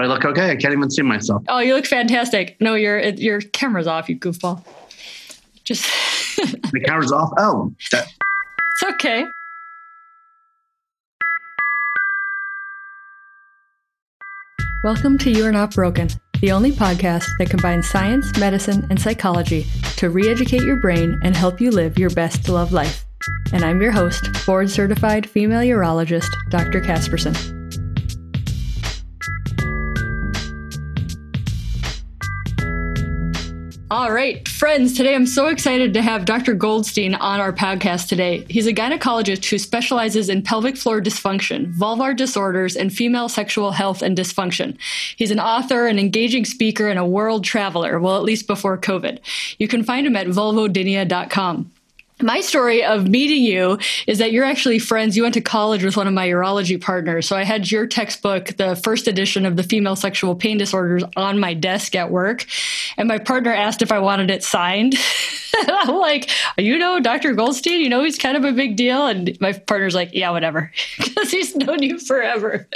I look okay. I can't even see myself. Oh, you look fantastic. No, your your camera's off, you goofball. Just the camera's off. Oh, that- it's okay. Welcome to You Are Not Broken, the only podcast that combines science, medicine, and psychology to re educate your brain and help you live your best love life. And I'm your host, board certified female urologist, Dr. Casperson. All right, friends, today I'm so excited to have Dr. Goldstein on our podcast today. He's a gynecologist who specializes in pelvic floor dysfunction, vulvar disorders, and female sexual health and dysfunction. He's an author, an engaging speaker, and a world traveler, well, at least before COVID. You can find him at vulvodynia.com my story of meeting you is that you're actually friends. You went to college with one of my urology partners. So I had your textbook, the first edition of the female sexual pain disorders, on my desk at work. And my partner asked if I wanted it signed. I'm like, you know, Dr. Goldstein, you know, he's kind of a big deal. And my partner's like, yeah, whatever, because he's known you forever.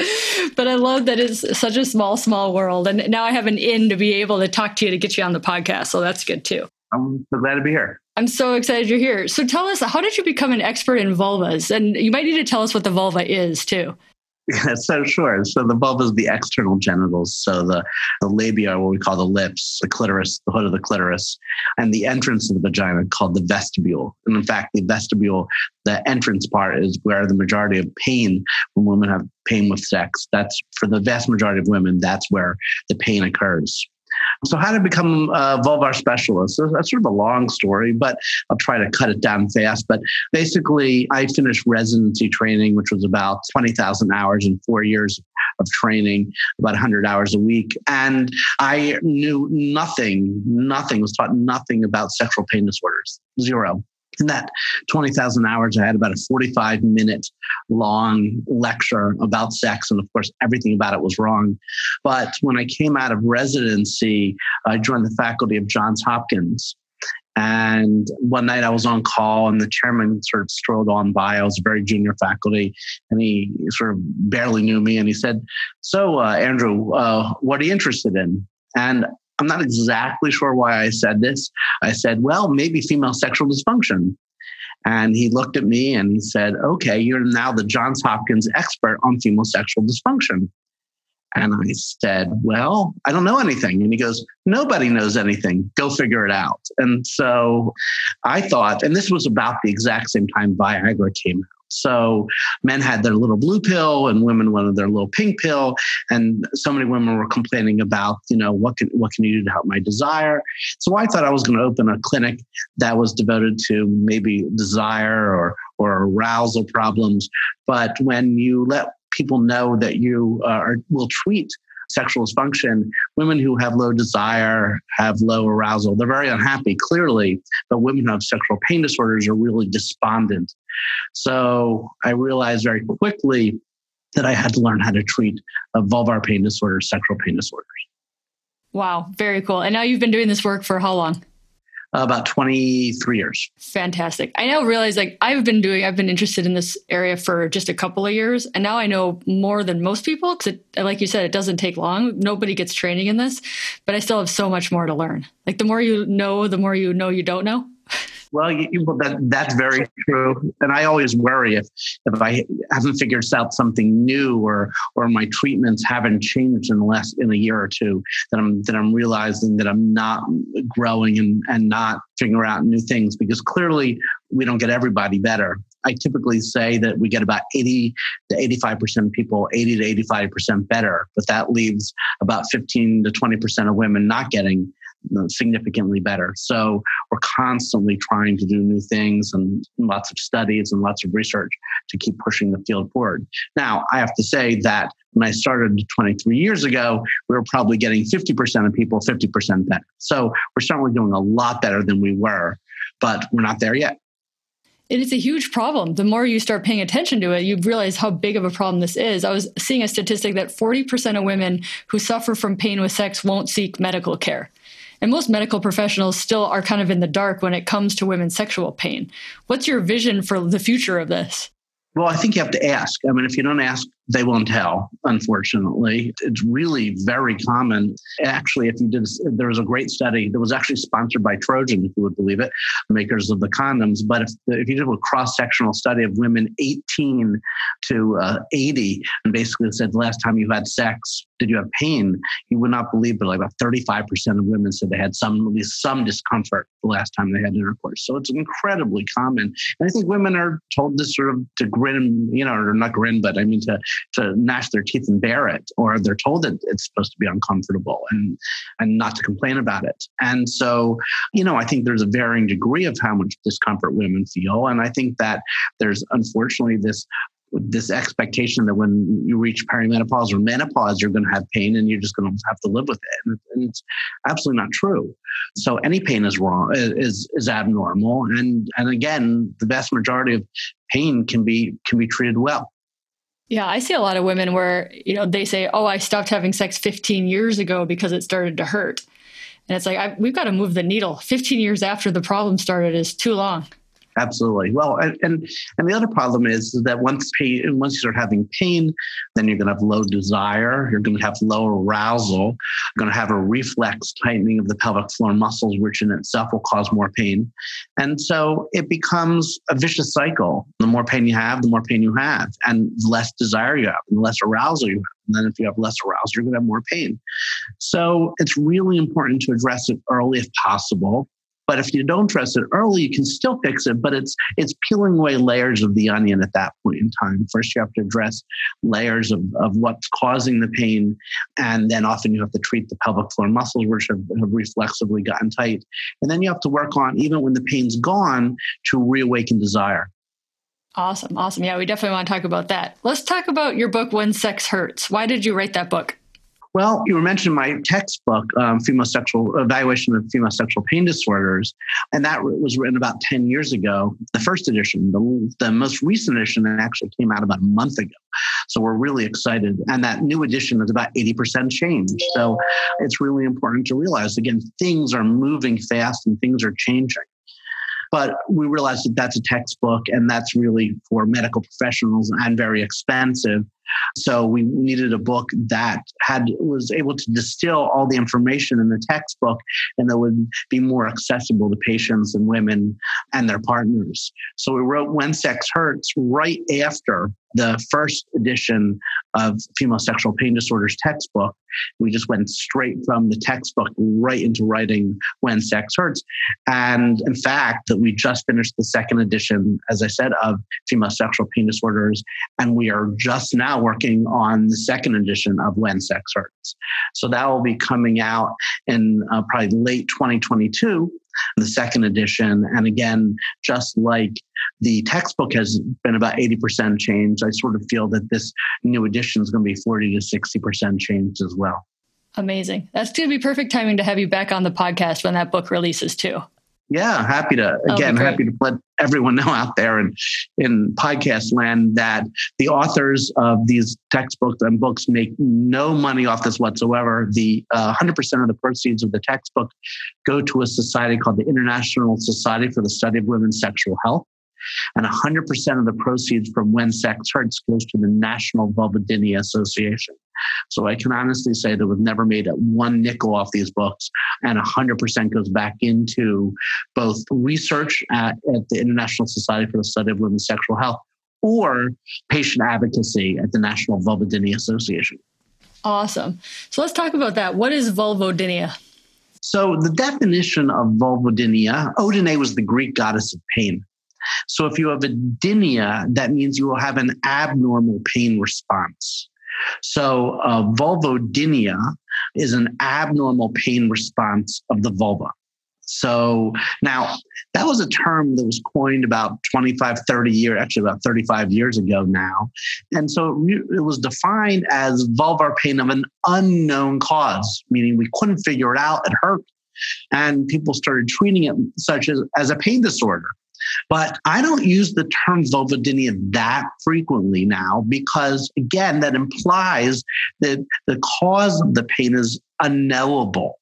But I love that it's such a small, small world. And now I have an in to be able to talk to you to get you on the podcast. So that's good too. I'm so glad to be here. I'm so excited you're here. So tell us, how did you become an expert in vulvas? And you might need to tell us what the vulva is too. Yeah, so sure. So the vulva is the external genitals. So the, the labia, what we call the lips, the clitoris, the hood of the clitoris, and the entrance of the vagina called the vestibule. And in fact, the vestibule, the entrance part is where the majority of pain when women have pain with sex. That's for the vast majority of women, that's where the pain occurs. So, how to become a vulvar specialist? That's sort of a long story, but I'll try to cut it down fast. But basically, I finished residency training, which was about 20,000 hours in four years of training, about 100 hours a week. And I knew nothing, nothing, was taught nothing about sexual pain disorders, zero. In that 20,000 hours, I had about a 45 minute long lecture about sex. And of course, everything about it was wrong. But when I came out of residency, I joined the faculty of Johns Hopkins. And one night I was on call, and the chairman sort of strolled on by. I was a very junior faculty, and he sort of barely knew me. And he said, So, uh, Andrew, uh, what are you interested in? And I'm not exactly sure why I said this. I said, well, maybe female sexual dysfunction. And he looked at me and he said, okay, you're now the Johns Hopkins expert on female sexual dysfunction. And I said, Well, I don't know anything. And he goes, Nobody knows anything. Go figure it out. And so I thought, and this was about the exact same time Viagra came out. So men had their little blue pill and women wanted their little pink pill. And so many women were complaining about, you know, what can what can you do to help my desire? So I thought I was going to open a clinic that was devoted to maybe desire or or arousal problems. But when you let people know that you uh, are, will treat sexual dysfunction, women who have low desire, have low arousal, they're very unhappy, clearly, but women who have sexual pain disorders are really despondent. So I realized very quickly that I had to learn how to treat uh, vulvar pain disorders, sexual pain disorders. Wow, very cool. And now you've been doing this work for how long? Uh, about 23 years. Fantastic. I now realize like I've been doing, I've been interested in this area for just a couple of years. And now I know more than most people because, like you said, it doesn't take long. Nobody gets training in this, but I still have so much more to learn. Like the more you know, the more you know you don't know. Well, you, that, that's very true. And I always worry if, if I haven't figured out something new or, or my treatments haven't changed in the last, in a year or two, that I'm, that I'm realizing that I'm not growing and, and not figuring out new things because clearly we don't get everybody better. I typically say that we get about 80 to 85% of people, 80 to 85% better, but that leaves about 15 to 20% of women not getting Uh, significantly better. So we're constantly trying to do new things and lots of studies and lots of research to keep pushing the field forward. Now, I have to say that when I started 23 years ago, we were probably getting 50% of people 50% better. So we're certainly doing a lot better than we were, but we're not there yet. It is a huge problem. The more you start paying attention to it, you realize how big of a problem this is. I was seeing a statistic that 40% of women who suffer from pain with sex won't seek medical care. And most medical professionals still are kind of in the dark when it comes to women's sexual pain. What's your vision for the future of this? Well, I think you have to ask. I mean, if you don't ask, they won't tell, unfortunately. It's really very common. Actually, if you did, there was a great study that was actually sponsored by Trojan, if you would believe it, makers of the condoms. But if, if you did a cross sectional study of women 18 to uh, 80 and basically said, the last time you had sex, did you have pain? You would not believe, but like about 35% of women said they had some, at least some discomfort the last time they had intercourse. So it's incredibly common. And I think women are told to sort of to grin, you know, or not grin, but I mean to to gnash their teeth and bear it, or they're told that it's supposed to be uncomfortable and and not to complain about it. And so, you know, I think there's a varying degree of how much discomfort women feel, and I think that there's unfortunately this this expectation that when you reach perimenopause or menopause, you're going to have pain and you're just going to have to live with it. And, it's absolutely not true. So any pain is wrong, is, is abnormal. And, and again, the vast majority of pain can be, can be treated well. Yeah, I see a lot of women where, you know, they say, "Oh, I stopped having sex 15 years ago because it started to hurt." And it's like I, we've got to move the needle. 15 years after the problem started is too long. Absolutely. Well, and, and the other problem is that once pain, once you start having pain, then you're going to have low desire. You're going to have low arousal. You're going to have a reflex tightening of the pelvic floor muscles, which in itself will cause more pain. And so it becomes a vicious cycle. The more pain you have, the more pain you have, and the less desire you have, and the less arousal you have. And then if you have less arousal, you're going to have more pain. So it's really important to address it early if possible. But if you don't address it early, you can still fix it, but it's it's peeling away layers of the onion at that point in time. First, you have to address layers of, of what's causing the pain, and then often you have to treat the pelvic floor muscles, which have, have reflexively gotten tight. And then you have to work on, even when the pain's gone, to reawaken desire. Awesome. Awesome. Yeah, we definitely want to talk about that. Let's talk about your book, When Sex Hurts. Why did you write that book? Well, you were mentioning my textbook, um, Female Sexual Evaluation of Female Sexual Pain Disorders, and that was written about 10 years ago. The first edition, the, the most recent edition, actually came out about a month ago. So we're really excited. And that new edition is about 80% change. So it's really important to realize again, things are moving fast and things are changing. But we realized that that's a textbook and that's really for medical professionals and very expensive. So we needed a book that had was able to distill all the information in the textbook and that would be more accessible to patients and women and their partners. So we wrote When Sex Hurts right after the first edition of female sexual pain disorders textbook. We just went straight from the textbook right into writing When Sex Hurts. And in fact, that we just finished the second edition, as I said, of female sexual pain disorders. And we are just now working on the second edition of When Sex Hurts. So that will be coming out in uh, probably late 2022 the second edition. And again, just like the textbook has been about 80% change, I sort of feel that this new edition is going to be 40 to 60% change as well. Amazing. That's going to be perfect timing to have you back on the podcast when that book releases too. Yeah, happy to again happy to let everyone know out there in in podcast land that the authors of these textbooks and books make no money off this whatsoever. The uh, 100% of the proceeds of the textbook go to a society called the International Society for the Study of Women's Sexual Health. And 100% of the proceeds from When Sex Hurts goes to the National Vulvodynia Association. So I can honestly say that we've never made one nickel off these books, and 100% goes back into both research at, at the International Society for the Study of Women's Sexual Health or patient advocacy at the National Vulvodynia Association. Awesome. So let's talk about that. What is vulvodynia? So the definition of vulvodynia, Odyne was the Greek goddess of pain. So if you have a dynia, that means you will have an abnormal pain response. So uh, vulvodynia is an abnormal pain response of the vulva. So now that was a term that was coined about 25, 30 years, actually about 35 years ago now. And so it was defined as vulvar pain of an unknown cause, meaning we couldn't figure it out, it hurt. And people started treating it such as, as a pain disorder. But I don't use the term vulvodynia that frequently now because, again, that implies that the cause of the pain is unknowable.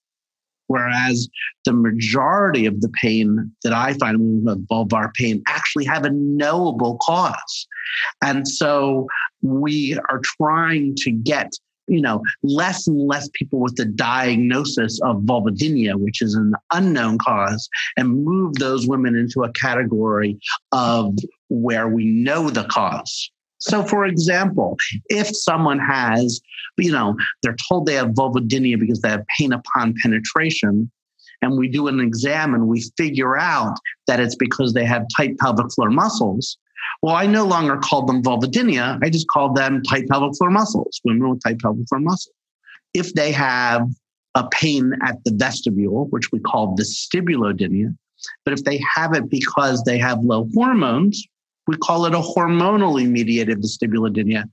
Whereas the majority of the pain that I find with vulvar pain actually have a knowable cause. And so we are trying to get you know, less and less people with the diagnosis of vulvodynia, which is an unknown cause, and move those women into a category of where we know the cause. So, for example, if someone has, you know, they're told they have vulvodynia because they have pain upon penetration, and we do an exam and we figure out that it's because they have tight pelvic floor muscles, well, I no longer call them vulvodynia. I just call them tight pelvic floor muscles, women with tight pelvic floor muscles. If they have a pain at the vestibule, which we call vestibulodynia, but if they have it because they have low hormones, we call it a hormonally mediated vestibulodynia.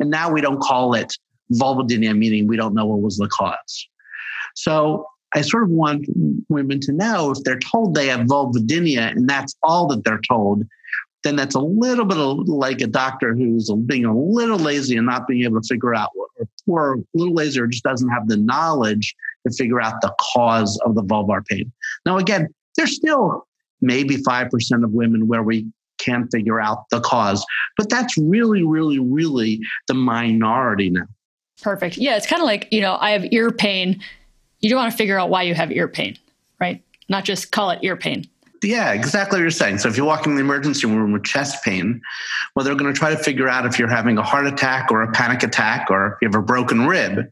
And now we don't call it vulvodynia, meaning we don't know what was the cause. So I sort of want women to know if they're told they have vulvodynia and that's all that they're told, then that's a little bit of like a doctor who's being a little lazy and not being able to figure out, or, or a little lazy or just doesn't have the knowledge to figure out the cause of the vulvar pain. Now, again, there's still maybe 5% of women where we can't figure out the cause, but that's really, really, really the minority now. Perfect. Yeah, it's kind of like, you know, I have ear pain. You don't want to figure out why you have ear pain, right? Not just call it ear pain yeah, exactly what you're saying. So if you walk in the emergency room with chest pain, well, they're going to try to figure out if you're having a heart attack or a panic attack or if you have a broken rib.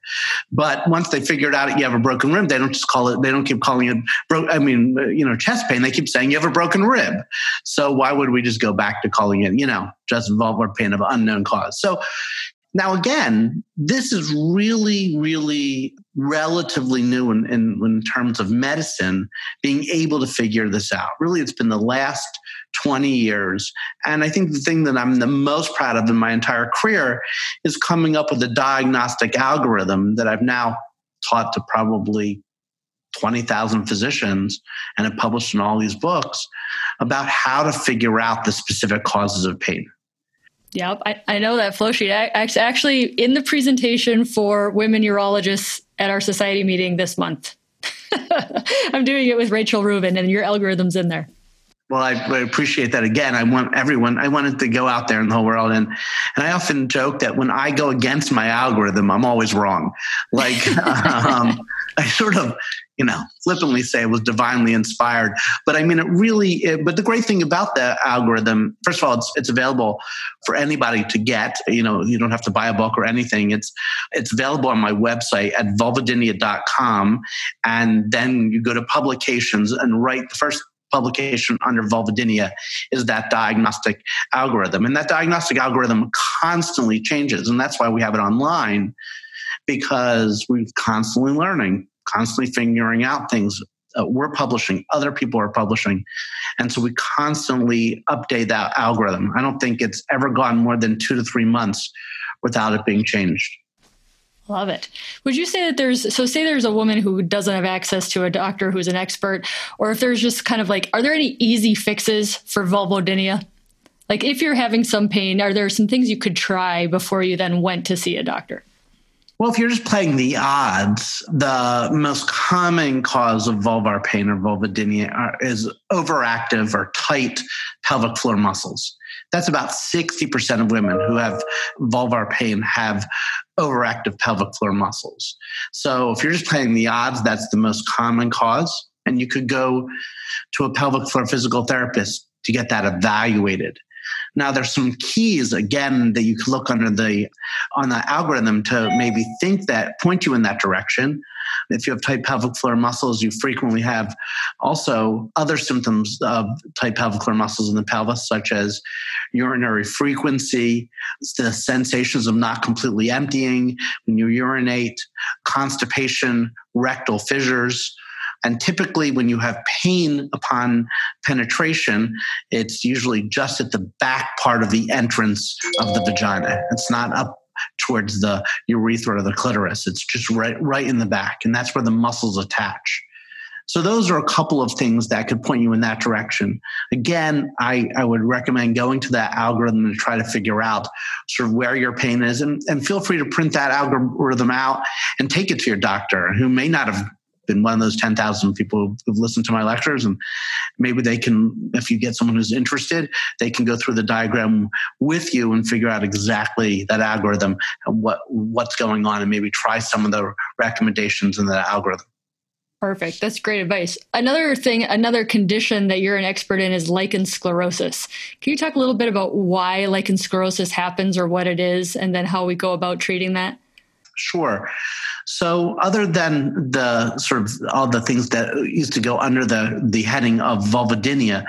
But once they figure it out you have a broken rib, they don't just call it. They don't keep calling it. Bro- I mean, you know, chest pain. They keep saying you have a broken rib. So why would we just go back to calling it, you know, just vulvar pain of unknown cause? So now, again, this is really, really relatively new in, in, in, terms of medicine, being able to figure this out. Really, it's been the last 20 years. And I think the thing that I'm the most proud of in my entire career is coming up with a diagnostic algorithm that I've now taught to probably 20,000 physicians and have published in all these books about how to figure out the specific causes of pain. Yep, I, I know that flow sheet. Actually, in the presentation for women urologists at our society meeting this month, I'm doing it with Rachel Rubin, and your algorithm's in there. Well, I, I, appreciate that again. I want everyone, I wanted to go out there in the whole world. And, and I often joke that when I go against my algorithm, I'm always wrong. Like, um, I sort of, you know, flippantly say it was divinely inspired. But I mean, it really, it, but the great thing about the algorithm, first of all, it's, it's available for anybody to get. You know, you don't have to buy a book or anything. It's, it's available on my website at vulvodynia.com. And then you go to publications and write the first publication under vulvodynia is that diagnostic algorithm. And that diagnostic algorithm constantly changes. And that's why we have it online because we're constantly learning, constantly figuring out things. Uh, we're publishing, other people are publishing. And so we constantly update that algorithm. I don't think it's ever gone more than two to three months without it being changed. Love it. Would you say that there's so say there's a woman who doesn't have access to a doctor who's an expert, or if there's just kind of like, are there any easy fixes for vulvodynia? Like if you're having some pain, are there some things you could try before you then went to see a doctor? Well, if you're just playing the odds, the most common cause of vulvar pain or vulvodynia is overactive or tight pelvic floor muscles. That's about 60% of women who have vulvar pain have overactive pelvic floor muscles. So if you're just playing the odds, that's the most common cause. And you could go to a pelvic floor physical therapist to get that evaluated. Now there's some keys again that you can look under the on the algorithm to maybe think that point you in that direction. If you have tight pelvic floor muscles, you frequently have also other symptoms of tight pelvic floor muscles in the pelvis, such as urinary frequency, the sensations of not completely emptying when you urinate, constipation, rectal fissures. And typically, when you have pain upon penetration, it's usually just at the back part of the entrance of the vagina. It's not up towards the urethra or the clitoris. It's just right, right in the back. And that's where the muscles attach. So those are a couple of things that could point you in that direction. Again, I, I would recommend going to that algorithm and try to figure out sort of where your pain is and, and feel free to print that algorithm out and take it to your doctor who may not have been one of those 10,000 people who've listened to my lectures. And maybe they can, if you get someone who's interested, they can go through the diagram with you and figure out exactly that algorithm and what, what's going on and maybe try some of the recommendations in the algorithm. Perfect. That's great advice. Another thing, another condition that you're an expert in is lichen sclerosis. Can you talk a little bit about why lichen sclerosis happens or what it is, and then how we go about treating that? Sure. So, other than the sort of all the things that used to go under the, the heading of vulvodynia,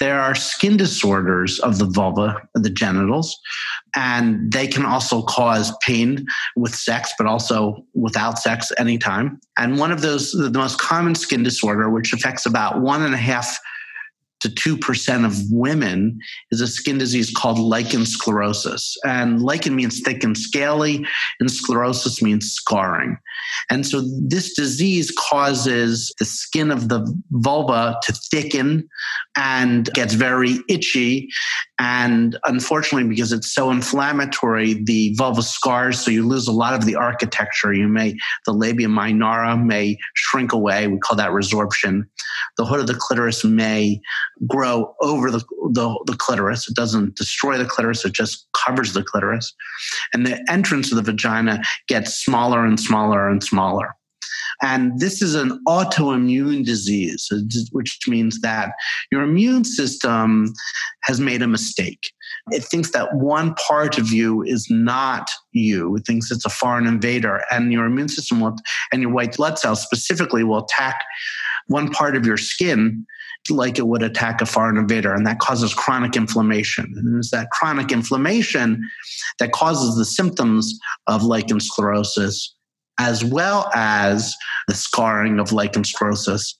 there are skin disorders of the vulva, the genitals, and they can also cause pain with sex, but also without sex anytime. And one of those, the most common skin disorder, which affects about one and a half to 2% of women is a skin disease called lichen sclerosis. And lichen means thick and scaly, and sclerosis means scarring. And so this disease causes the skin of the vulva to thicken and gets very itchy. And unfortunately, because it's so inflammatory, the vulva scars, so you lose a lot of the architecture. You may, the labia minora may shrink away. We call that resorption. The hood of the clitoris may grow over the, the, the, clitoris. It doesn't destroy the clitoris, it just covers the clitoris. And the entrance of the vagina gets smaller and smaller and smaller. And this is an autoimmune disease, which means that your immune system has made a mistake. It thinks that one part of you is not you. It thinks it's a foreign invader, and your immune system will, and your white blood cells specifically will attack one part of your skin like it would attack a foreign invader, and that causes chronic inflammation. And it's that chronic inflammation that causes the symptoms of lichen sclerosis, as well as the scarring of lichen sclerosis.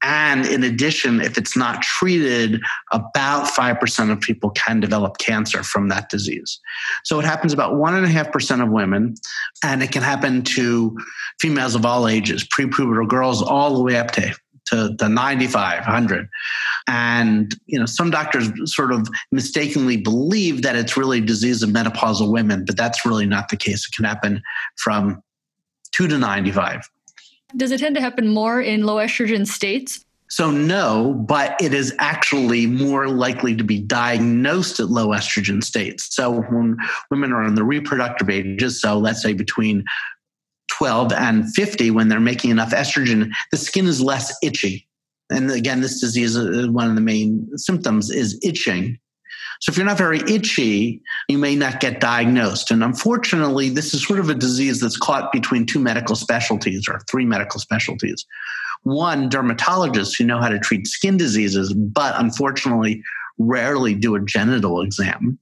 And in addition, if it's not treated, about 5% of people can develop cancer from that disease. So it happens about 1.5% of women, and it can happen to females of all ages, prepubertal girls, all the way up to to, to 95, 100. And, you know, some doctors sort of mistakenly believe that it's really a disease of menopausal women, but that's really not the case. It can happen from 2 to 95. Does it tend to happen more in low estrogen states? So, no, but it is actually more likely to be diagnosed at low estrogen states. So, when women are in the reproductive ages, so let's say between 12 and 50, when they're making enough estrogen, the skin is less itchy. And again, this disease, uh, one of the main symptoms is itching. So if you're not very itchy, you may not get diagnosed. And unfortunately, this is sort of a disease that's caught between two medical specialties or three medical specialties. One, dermatologists who know how to treat skin diseases, but unfortunately rarely do a genital exam.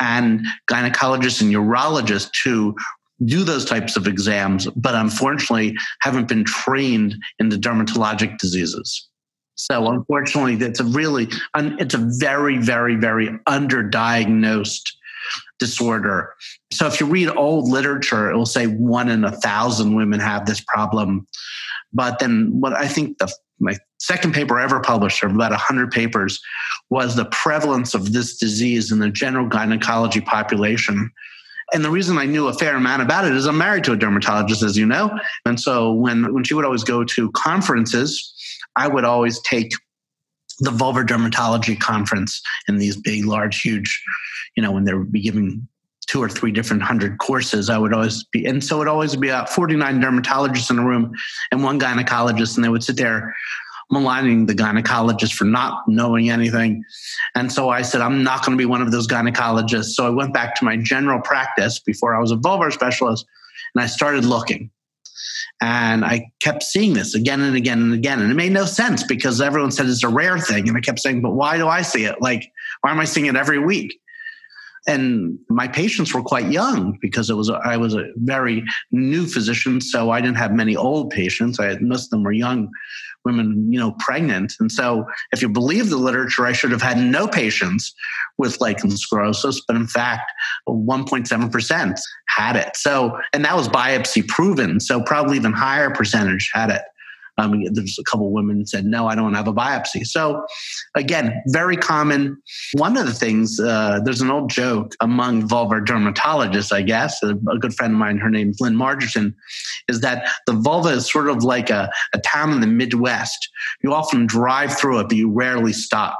And gynecologists and urologists who do those types of exams, but unfortunately haven't been trained in the dermatologic diseases. So unfortunately, it's a really, it's a very, very, very underdiagnosed disorder. So if you read old literature, it will say one in a thousand women have this problem. But then what I think the my second paper ever published, of about 100 papers, was the prevalence of this disease in the general gynecology population and the reason I knew a fair amount about it is I'm married to a dermatologist, as you know. And so when, when she would always go to conferences, I would always take the vulvar dermatology conference in these big, large, huge, you know, when they would be giving two or three different hundred courses, I would always be, and so it would always be about 49 dermatologists in a room and one gynecologist, and they would sit there maligning the gynecologist for not knowing anything. And so I said, I'm not going to be one of those gynecologists. So I went back to my general practice before I was a vulvar specialist and I started looking. And I kept seeing this again and again and again. And it made no sense because everyone said it's a rare thing. And I kept saying, but why do I see it? Like, why am I seeing it every week? and my patients were quite young because it was I was a very new physician, so I didn't have many old patients. I had, most of them were young women, you know, pregnant. And so, if you believe the literature, I should have had no patients with lichen sclerosis, but in fact, 1.7% had it. So, and that was biopsy proven. So, probably even higher percentage had it. Um, there's a couple women said, no, I don't have a biopsy. So again, very common. One of the things, uh, there's an old joke among vulvar dermatologists, I guess. A, a, good friend of mine, her name's Lynne Margesson, is that the vulva is sort of like a, a town in the Midwest. You often drive through it, but you rarely stop.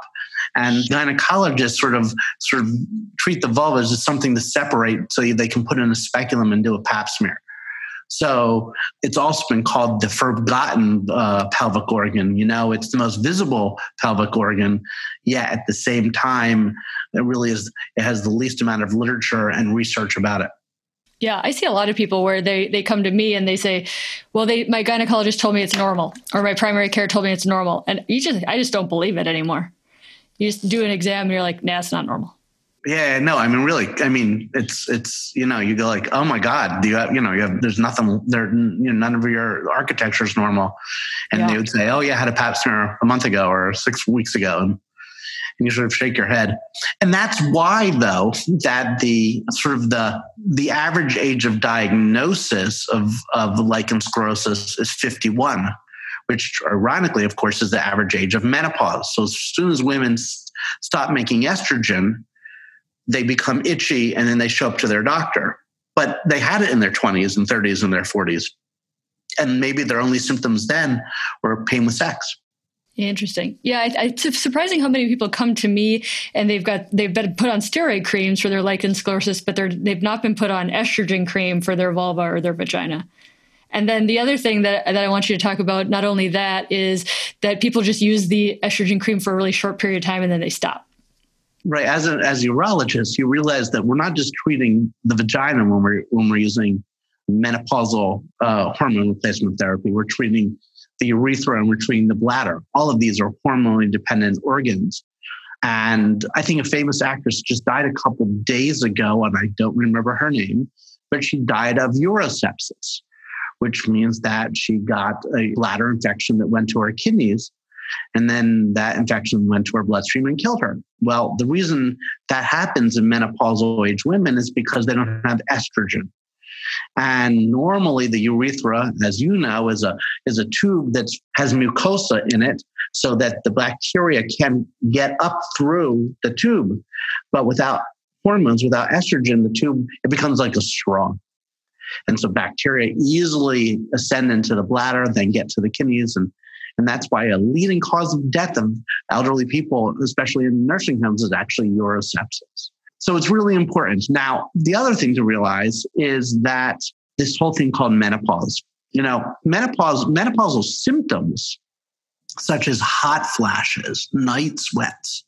And gynecologists sort of sort of treat the vulva as something to separate so they can put in a speculum and do a pap smear. So it's also been called the forgotten uh, pelvic organ. You know, it's the most visible pelvic organ, yet at the same time, it really is. It has the least amount of literature and research about it. Yeah, I see a lot of people where they they come to me and they say, "Well, they my gynecologist told me it's normal, or my primary care told me it's normal," and you just I just don't believe it anymore. You just do an exam and you're like, "Nah, it's not normal." Yeah, no, I mean, really, I mean, it's it's you know, you go like, oh my god, do you have you know, you have there's nothing there, you know, none of your architecture is normal, and yeah. they would say, oh yeah, I had a Pap smear a month ago or six weeks ago, and, and you sort of shake your head, and that's why though that the sort of the the average age of diagnosis of of lichen sclerosis is 51 which ironically, of course, is the average age of menopause. So as soon as women stop making estrogen, they become itchy and then they show up to their doctor. But they had it in their 20s and 30s and their 40s. And maybe their only symptoms then were pain with sex. Interesting. Yeah, I, I, it's surprising how many people come to me and they've got they've been put on steroid creams for their lichen sclerosis, but they're they've not been put on estrogen cream for their vulva or their vagina. And then the other thing that, that I want you to talk about, not only that, is that people just use the estrogen cream for a really short period of time and then they stop right as a as a urologist you realize that we're not just treating the vagina when we're when we're using menopausal uh, hormone replacement therapy. We're treating the urethra and we're treating the bladder. All of these are hormone dependent organs. And i think a famous actress just died a couple days ago and i don't remember her name but she died of urosepsis which means that she got a bladder infection that went to her kidneys and then that infection went to her bloodstream and killed her. Well, the reason that happens in menopausal age women is because they don't have estrogen. And normally the urethra, as you know, is a is a tube that has mucosa in it so that the bacteria can get up through the tube. But without hormones, without estrogen, the tube it becomes like a straw. And so bacteria easily ascend into the bladder, then get to the kidneys and and that's why a leading cause of death of elderly people, especially in nursing homes, is actually urosepsis. So it's really important. Now, the other thing to realize is that this whole thing called menopause, you know, menopause, menopausal symptoms such as hot flashes, night sweats,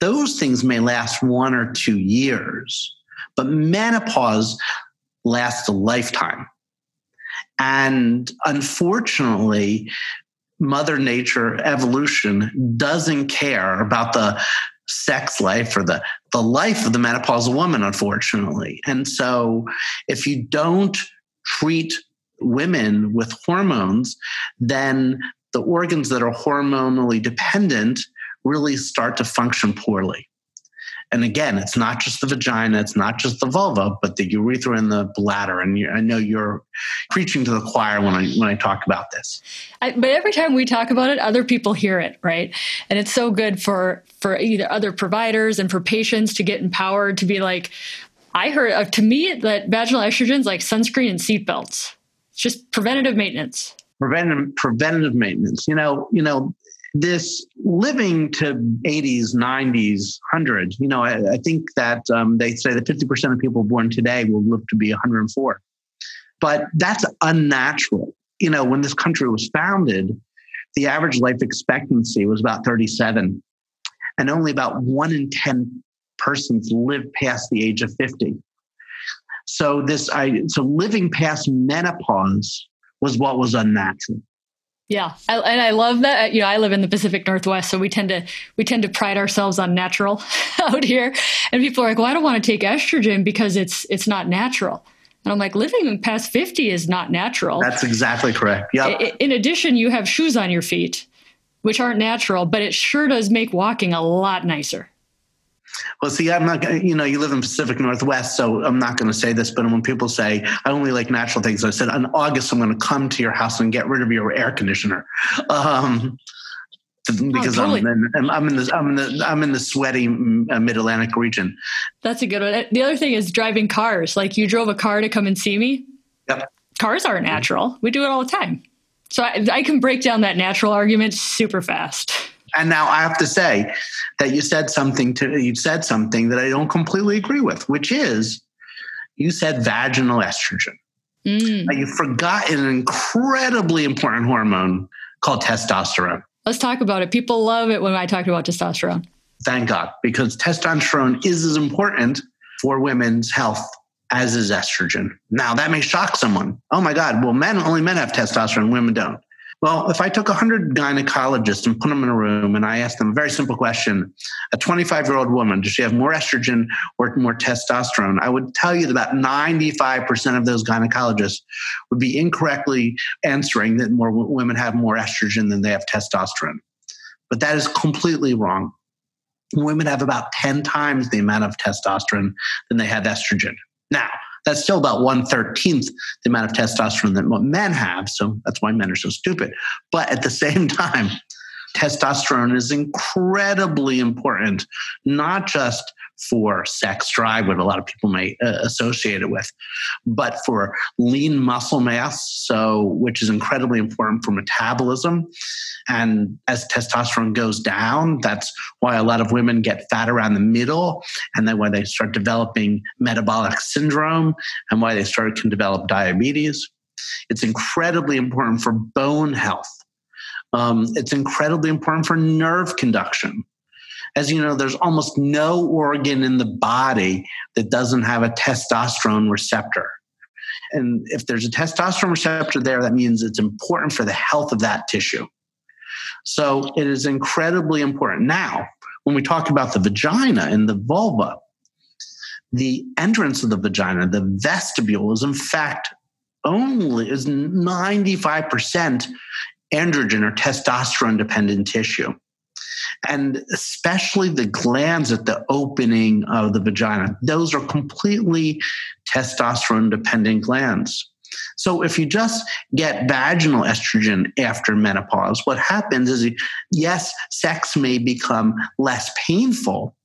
those things may last one or two years, but menopause lasts a lifetime. And unfortunately, Mother Nature, evolution doesn't care about the sex life or the, the life of the menopausal woman, unfortunately. And so if you don't treat women with hormones, then the organs that are hormonally dependent really start to function poorly. And again, it's not just the vagina, it's not just the vulva, but the urethra and the bladder. And I know you're preaching to the choir when I when I talk about this. I, but every time we talk about it, other people hear it, right? And it's so good for for either other providers and for patients to get empowered to be like, I heard uh, to me that vaginal estrogen is like sunscreen and seatbelts. It's just preventative maintenance. Preventative preventative maintenance. You know, you know, this living to 80s, 90s, 100s, you know, I, I think that um, they say that 50% of people born today will live to be 104. But that's unnatural. You know, when this country was founded, the average life expectancy was about 37, and only about one in 10 persons lived past the age of 50. So this, I so living past menopause was what was unnatural. Yeah, I, and I love that. You know, I live in the Pacific Northwest, so we tend to we tend to pride ourselves on natural out here. And people are like, "Well, I don't want to take estrogen because it's it's not natural." And I'm like, living past 50 is not natural. That's exactly correct. Yeah. In addition, you have shoes on your feet, which aren't natural, but it sure does make walking a lot nicer. Well, see, I'm not, going to, you know, you live in Pacific Northwest, so I'm not going to say this, but when people say, I only like natural things, I said, in August, I'm going to come to your house and get rid of your air conditioner. Um, because oh, totally. I'm, in, I'm in the I'm in the I'm in the sweaty uh, Mid Atlantic region. That's a good one. The other thing is driving cars. Like you drove a car to come and see me. Yep. Cars aren't natural. We do it all the time. So I, I can break down that natural argument super fast. And now I have to say that you said something to you said something that I don't completely agree with, which is you said vaginal estrogen. Mm. You forgot an incredibly important hormone called testosterone. Let's talk about it. People love it when I talk about testosterone. Thank God, because testosterone is as important for women's health as is estrogen. Now, that may shock someone. Oh my God, well, men only men have testosterone, women don't. Well, if I took 100 gynecologists and put them in a room and I asked them a very simple question a 25 year old woman, does she have more estrogen or more testosterone? I would tell you that about 95% of those gynecologists would be incorrectly answering that more women have more estrogen than they have testosterone. But that is completely wrong. Women have about 10 times the amount of testosterone than they have estrogen. Now, that's still about one thirteenth the amount of testosterone that men have. So that's why men are so stupid. But at the same time, testosterone is incredibly important, not just for sex drive, what a lot of people may uh, associate it with, but for lean muscle mass, so which is incredibly important for metabolism. And as testosterone goes down, that's why a lot of women get fat around the middle, and then why they start developing metabolic syndrome, and why they start can develop diabetes. It's incredibly important for bone health. Um, it's incredibly important for nerve conduction as you know, there's almost no organ in the body that doesn't have a testosterone receptor. And if there's a testosterone receptor there, that means it's important for the health of that tissue. So it is incredibly important. Now, when we talk about the vagina and the vulva, the entrance of the vagina, the vestibule, is in fact only is 95% androgen or testosterone dependent tissue and especially the glands at the opening of the vagina. Those are completely testosterone dependent glands. So if you just get vaginal estrogen after menopause, what happens is, yes, sex may become less painful,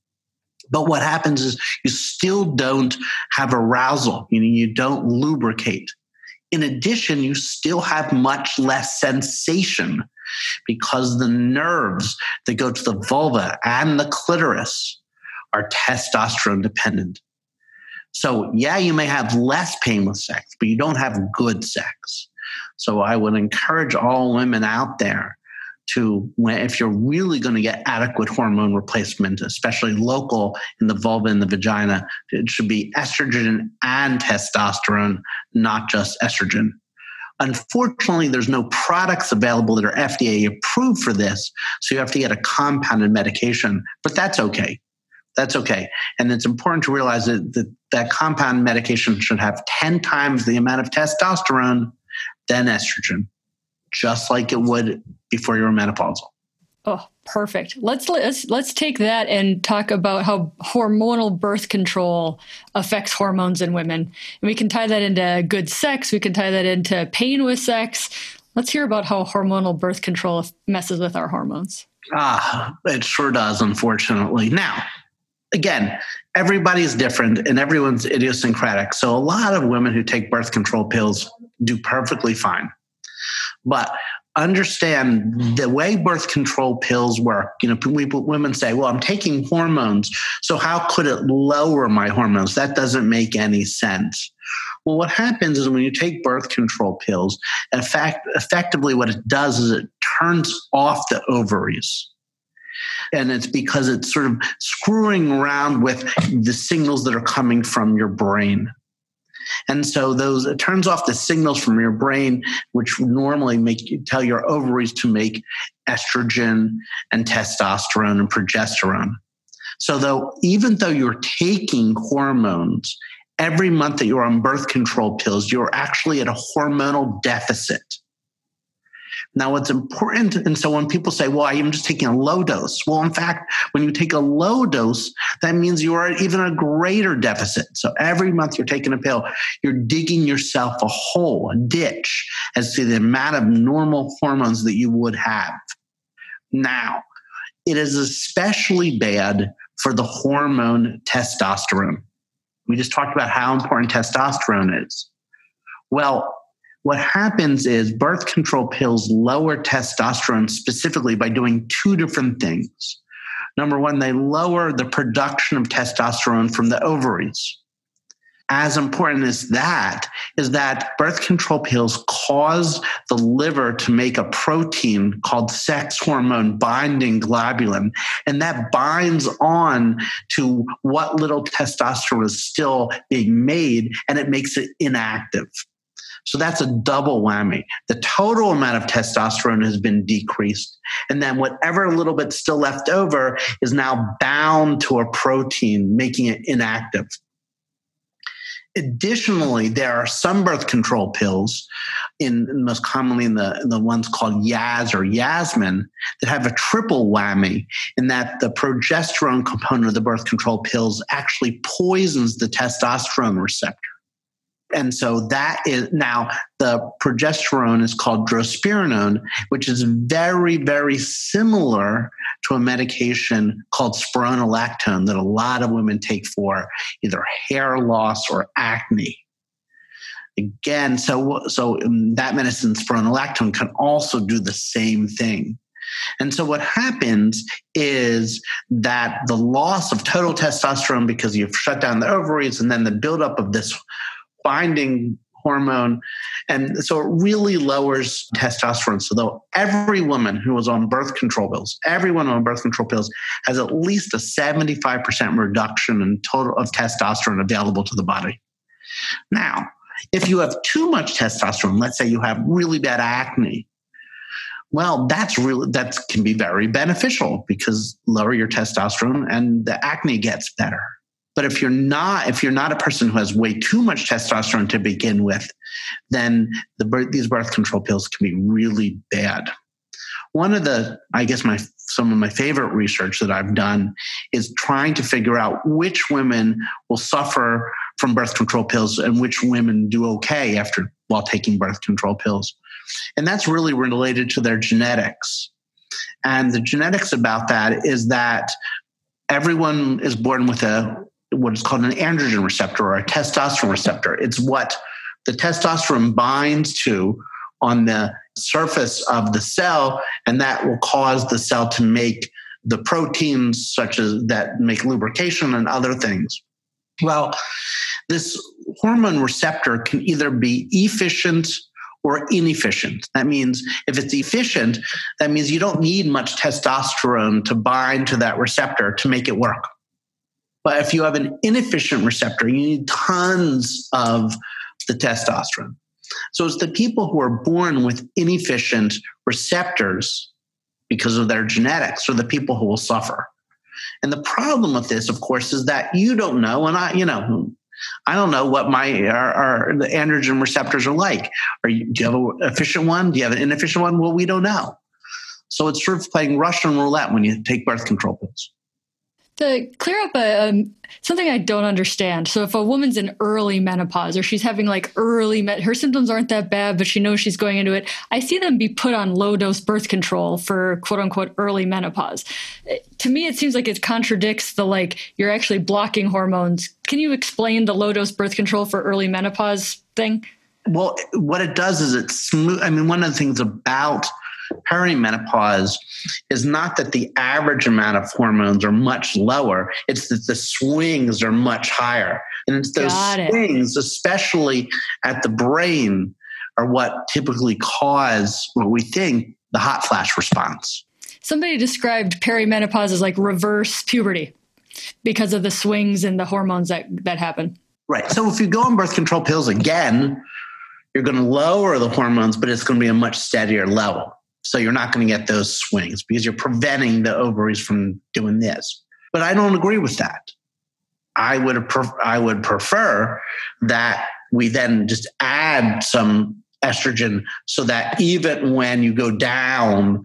but what happens is you still don't have arousal, meaning you don't lubricate. In addition, you still have much less sensation because the nerves that go to the vulva and the clitoris are testosterone dependent. So, yeah, you may have less pain with sex, but you don't have good sex. So, I would encourage all women out there to, if you're really going to get adequate hormone replacement, especially local in the vulva and the vagina, it should be estrogen and testosterone, not just estrogen. Unfortunately, there's no products available that are FDA approved for this. So you have to get a compounded medication, but that's okay. That's okay. And it's important to realize that that, that compound medication should have 10 times the amount of testosterone than estrogen, just like it would before you were menopausal. Oh, perfect. Let's let's let's take that and talk about how hormonal birth control affects hormones in women. And we can tie that into good sex, we can tie that into pain with sex. Let's hear about how hormonal birth control messes with our hormones. Ah, it sure does, unfortunately. Now, again, everybody's different and everyone's idiosyncratic. So a lot of women who take birth control pills do perfectly fine. But understand the way birth control pills work. You know, people, women say, well, I'm taking hormones. So how could it lower my hormones? That doesn't make any sense. Well, what happens is when you take birth control pills, in fact, effectively what it does is it turns off the ovaries. And it's because it's sort of screwing around with the signals that are coming from your brain. And so those it turns off the signals from your brain, which normally make you tell your ovaries to make estrogen and testosterone and progesterone. So though even though you're taking hormones every month that you're on birth control pills, you're actually at a hormonal deficit. Now, what's important, and so when people say, well, I'm just taking a low dose, well, in fact, when you take a low dose, that means you are at even a greater deficit. So every month you're taking a pill, you're digging yourself a hole, a ditch, as to the amount of normal hormones that you would have. Now, it is especially bad for the hormone testosterone. We just talked about how important testosterone is. Well, what happens is birth control pills lower testosterone specifically by doing two different things. Number one, they lower the production of testosterone from the ovaries as important as that is that birth control pills cause the liver to make a protein called sex hormone binding globulin. And that binds on to what little testosterone is still being made and it makes it inactive. So that's a double whammy. The total amount of testosterone has been decreased. And then whatever little bit still left over is now bound to a protein, making it inactive. Additionally, there are some birth control pills, in most commonly in the, the ones called Yaz or Yasmin, that have a triple whammy in that the progesterone component of the birth control pills actually poisons the testosterone receptor. And so that is now the progesterone is called drospirenone, which is very, very similar to a medication called spironolactone that a lot of women take for either hair loss or acne. Again, so so um, that medicine, spironolactone, can also do the same thing. And so what happens is that the loss of total testosterone because you've shut down the ovaries and then the buildup of this binding hormone. And so it really lowers testosterone. So though every woman who was on birth control pills, everyone on birth control pills has at least a 75% reduction in total of testosterone available to the body. Now, if you have too much testosterone, let's say you have really bad acne, well, that's really that can be very beneficial because lower your testosterone and the acne gets better. But if you're not, if you're not a person who has way too much testosterone to begin with, then the, these birth control pills can be really bad. One of the, I guess my some of my favorite research that I've done is trying to figure out which women will suffer from birth control pills and which women do okay after while taking birth control pills. And that's really related to their genetics. And the genetics about that is that everyone is born with a what is called an androgen receptor or a testosterone receptor. It's what the testosterone binds to on the surface of the cell, and that will cause the cell to make the proteins such as that make lubrication and other things. Well, this hormone receptor can either be efficient or inefficient. That means if it's efficient, that means you don't need much testosterone to bind to that receptor to make it work. But if you have an inefficient receptor, you need tons of the testosterone. So it's the people who are born with inefficient receptors because of their genetics are the people who will suffer. And the problem with this, of course, is that you don't know, and I, you know, I don't know what my our, our the androgen receptors are like. Are you, do you have an efficient one? Do you have an inefficient one? Well, we don't know. So it's sort of playing Russian roulette when you take birth control pills to clear up a, um, something I don't understand. So if a woman's in early menopause or she's having like early, me- her symptoms aren't that bad, but she knows she's going into it, I see them be put on low dose birth control for quote unquote early menopause. To me, it seems like it contradicts the like you're actually blocking hormones. Can you explain the low dose birth control for early menopause thing? Well, what it does is it smooth. I mean, one of the things about perimenopause is not that the average amount of hormones are much lower, it's that the swings are much higher. And it's those swings, especially at the brain, are what typically cause what we think the hot flash response. Somebody described perimenopause as like reverse puberty because of the swings and the hormones that, that happen. Right. So if you go on birth control pills again, you're going to lower the hormones, but it's going to be a much steadier level. So you're not going to get those swings because you're preventing the ovaries from doing this. But I don't agree with that. I would I would prefer that we then just add some estrogen so that even when you go down,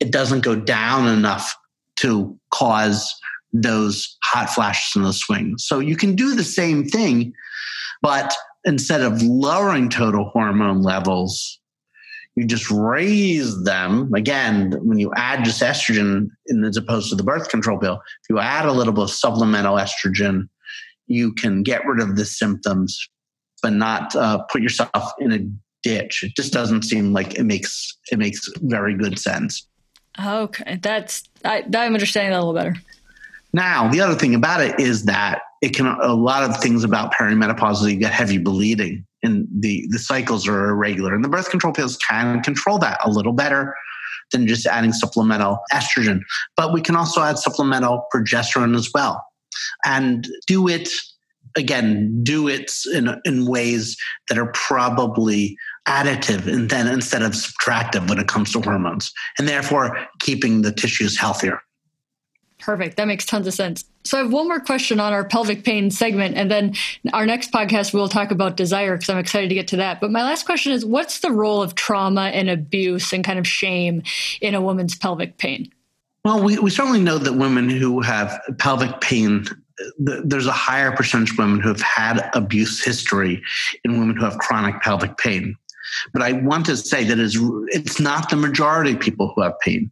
it doesn't go down enough to cause those hot flashes and those swings. So you can do the same thing, but instead of lowering total hormone levels, you just raise them again when you add just estrogen in, as opposed to the birth control pill if you add a little bit of supplemental estrogen you can get rid of the symptoms but not uh, put yourself in a ditch. It just doesn't seem like it makes it makes very good sense. Okay, that's I, I'm understanding that a little better. Now, the other thing about it is that it can a lot of things about perimenopausal you get heavy bleeding and the the cycles are irregular and the birth control pills can control that a little better than just adding supplemental estrogen. But we can also add supplemental progesterone as well and do it again do it in, in ways that are probably additive and then instead of subtractive when it comes to hormones and therefore keeping the tissues healthier Perfect. That makes tons of sense. So I have one more question on our pelvic pain segment, and then our next podcast we'll talk about desire because I'm excited to get to that. But my last question is, what's the role of trauma and abuse and kind of shame in a woman's pelvic pain? Well, we, we certainly know that women who have pelvic pain, there's a higher percentage of women who have had abuse history in women who have chronic pelvic pain. But I want to say that it's not the majority of people who have pain.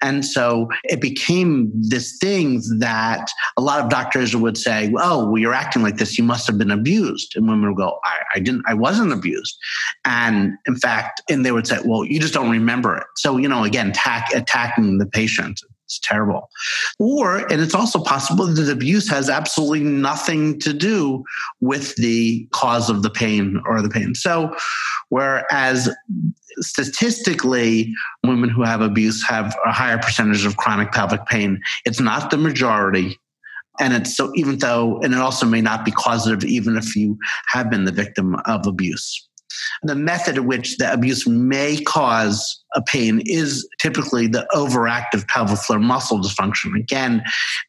And so it became this thing that a lot of doctors would say, Oh, well, you're acting like this. You must have been abused. And women would go, I, I didn't, I wasn't abused. And in fact, and they would say, Well, you just don't remember it. So, you know, again, attack, attacking the patient. It's terrible. Or, and it's also possible that abuse has absolutely nothing to do with the cause of the pain or the pain. So, whereas statistically, women who have abuse have a higher percentage of chronic pelvic pain, it's not the majority. And it's so, even though, and it also may not be causative, even if you have been the victim of abuse. The method in which the abuse may cause a pain is typically the overactive pelvic floor muscle dysfunction. Again,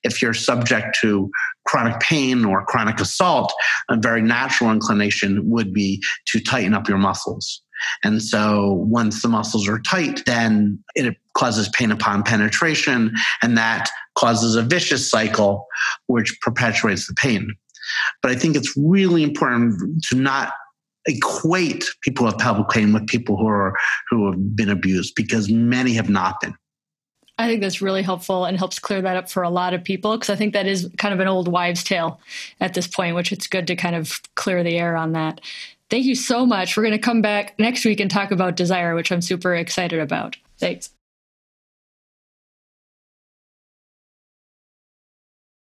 if you're subject to chronic pain or chronic assault, a very natural inclination would be to tighten up your muscles. And so once the muscles are tight, then it causes pain upon penetration, and that causes a vicious cycle which perpetuates the pain. But I think it's really important to not equate people have pelvic pain with people who are who have been abused because many have not been. I think that's really helpful and helps clear that up for a lot of people because I think that is kind of an old wives' tale at this point, which it's good to kind of clear the air on that. Thank you so much. We're going to come back next week and talk about desire, which I'm super excited about. Thanks.